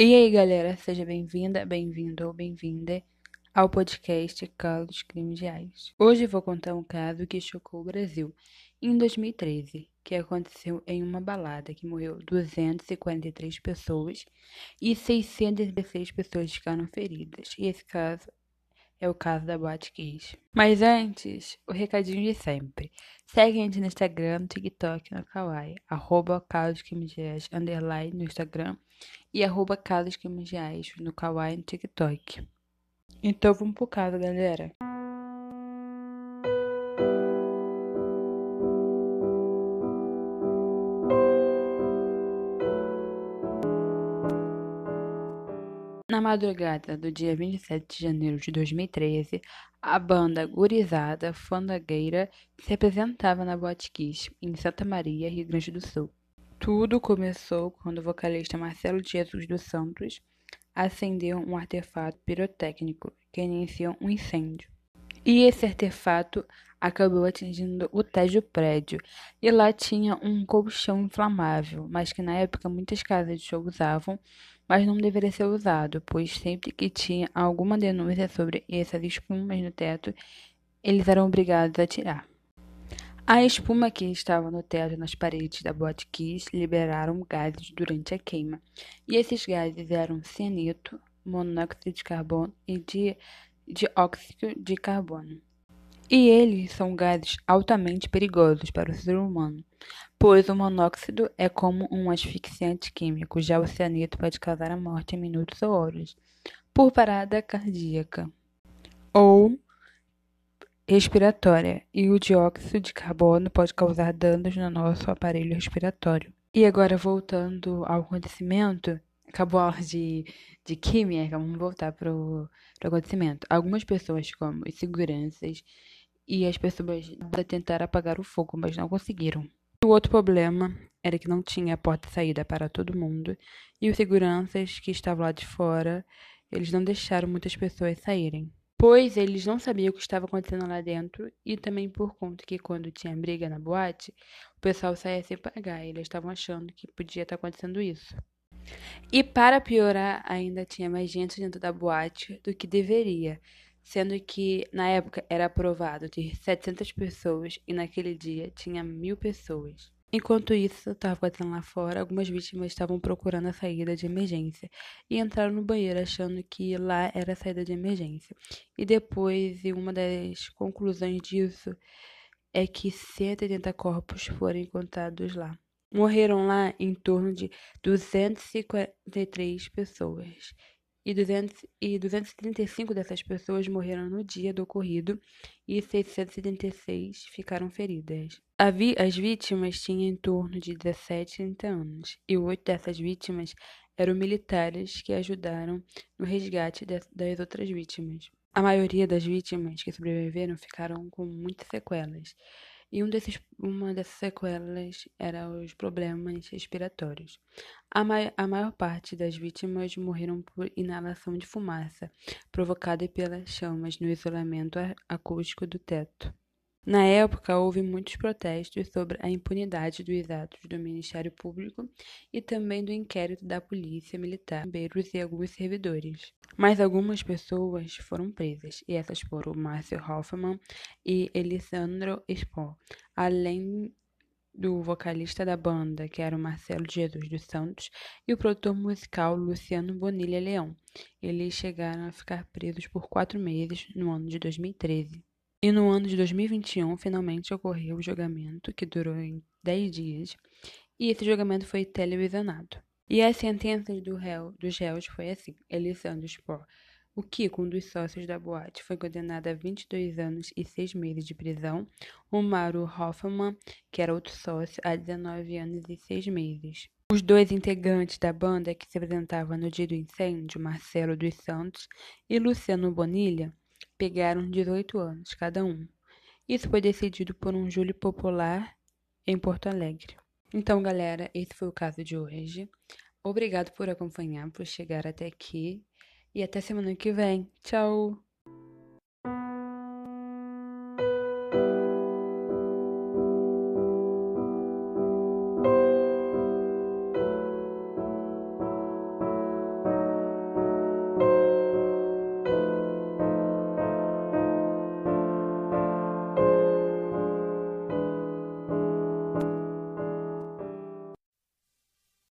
E aí, galera, seja bem-vinda, bem-vindo ou bem-vinda ao podcast Casos Crimes Reais. Hoje vou contar um caso que chocou o Brasil em 2013, que aconteceu em uma balada que morreu 243 pessoas e 616 pessoas ficaram feridas. E esse caso é o caso da Boate Kiss. Mas antes, o recadinho de sempre. Segue a gente no Instagram, no TikTok, no Kawaii, arroba Reais, underline no Instagram e arroba Reais no Kawaii no TikTok. Então vamos pro caso, galera. Na madrugada do dia 27 de janeiro de 2013, a banda Gurizada Fandagueira se apresentava na Boate Kiss, em Santa Maria, Rio Grande do Sul. Tudo começou quando o vocalista Marcelo Jesus dos Santos acendeu um artefato pirotécnico que iniciou um incêndio. E esse artefato acabou atingindo o teto do prédio. E lá tinha um colchão inflamável, mas que na época muitas casas de show usavam, mas não deveria ser usado, pois sempre que tinha alguma denúncia sobre essas espumas no teto, eles eram obrigados a tirar. A espuma que estava no teto e nas paredes da Boate Kiss liberaram gases durante a queima, e esses gases eram cianeto, monóxido de carbono e dióxido de carbono. E eles são gases altamente perigosos para o ser humano, pois o monóxido é como um asfixiante químico, já o cianeto pode causar a morte em minutos ou horas, por parada cardíaca. Ou respiratória e o dióxido de carbono pode causar danos no nosso aparelho respiratório. E agora, voltando ao acontecimento, acabou a aula de, de química, vamos voltar para o acontecimento. Algumas pessoas, como seguranças e as pessoas, tentaram apagar o fogo, mas não conseguiram. O outro problema era que não tinha porta de saída para todo mundo. E os seguranças que estavam lá de fora, eles não deixaram muitas pessoas saírem. Pois eles não sabiam o que estava acontecendo lá dentro. E também por conta que quando tinha briga na boate, o pessoal saía sem pagar. Eles estavam achando que podia estar acontecendo isso. E para piorar, ainda tinha mais gente dentro da boate do que deveria, sendo que na época era aprovado ter 700 pessoas e naquele dia tinha mil pessoas. Enquanto isso estava acontecendo lá fora, algumas vítimas estavam procurando a saída de emergência e entraram no banheiro achando que lá era a saída de emergência. E depois, uma das conclusões disso é que 180 corpos foram encontrados lá. Morreram lá em torno de 253 pessoas e, 200, e 235 dessas pessoas morreram no dia do ocorrido e 676 ficaram feridas. As vítimas tinham em torno de 17 e 30 anos, e oito dessas vítimas eram militares que ajudaram no resgate das outras vítimas. A maioria das vítimas que sobreviveram ficaram com muitas sequelas, e um desses, uma dessas sequelas era os problemas respiratórios. A, mai, a maior parte das vítimas morreram por inalação de fumaça, provocada pelas chamas no isolamento acústico do teto. Na época, houve muitos protestos sobre a impunidade dos atos do Ministério Público e também do inquérito da Polícia Militar, bombeiros e alguns servidores. Mas algumas pessoas foram presas, e essas foram Márcio Hoffman e Elisandro Spohr, além do vocalista da banda, que era o Marcelo Jesus dos Santos, e o produtor musical Luciano Bonilha Leão. Eles chegaram a ficar presos por quatro meses no ano de 2013. E no ano de 2021, finalmente ocorreu o julgamento, que durou em 10 dias, e esse julgamento foi televisionado. E as sentenças do réu, dos réus foi assim: Elisandro Spor, o Kiko, um dos sócios da boate, foi condenado a 22 anos e 6 meses de prisão. O Mauro Hoffman, que era outro sócio, a 19 anos e 6 meses. Os dois integrantes da banda que se apresentavam no dia do incêndio, Marcelo dos Santos e Luciano Bonilha, pegaram 18 anos cada um. Isso foi decidido por um júri popular em Porto Alegre. Então, galera, esse foi o caso de hoje. Obrigado por acompanhar, por chegar até aqui. E até semana que vem. Tchau!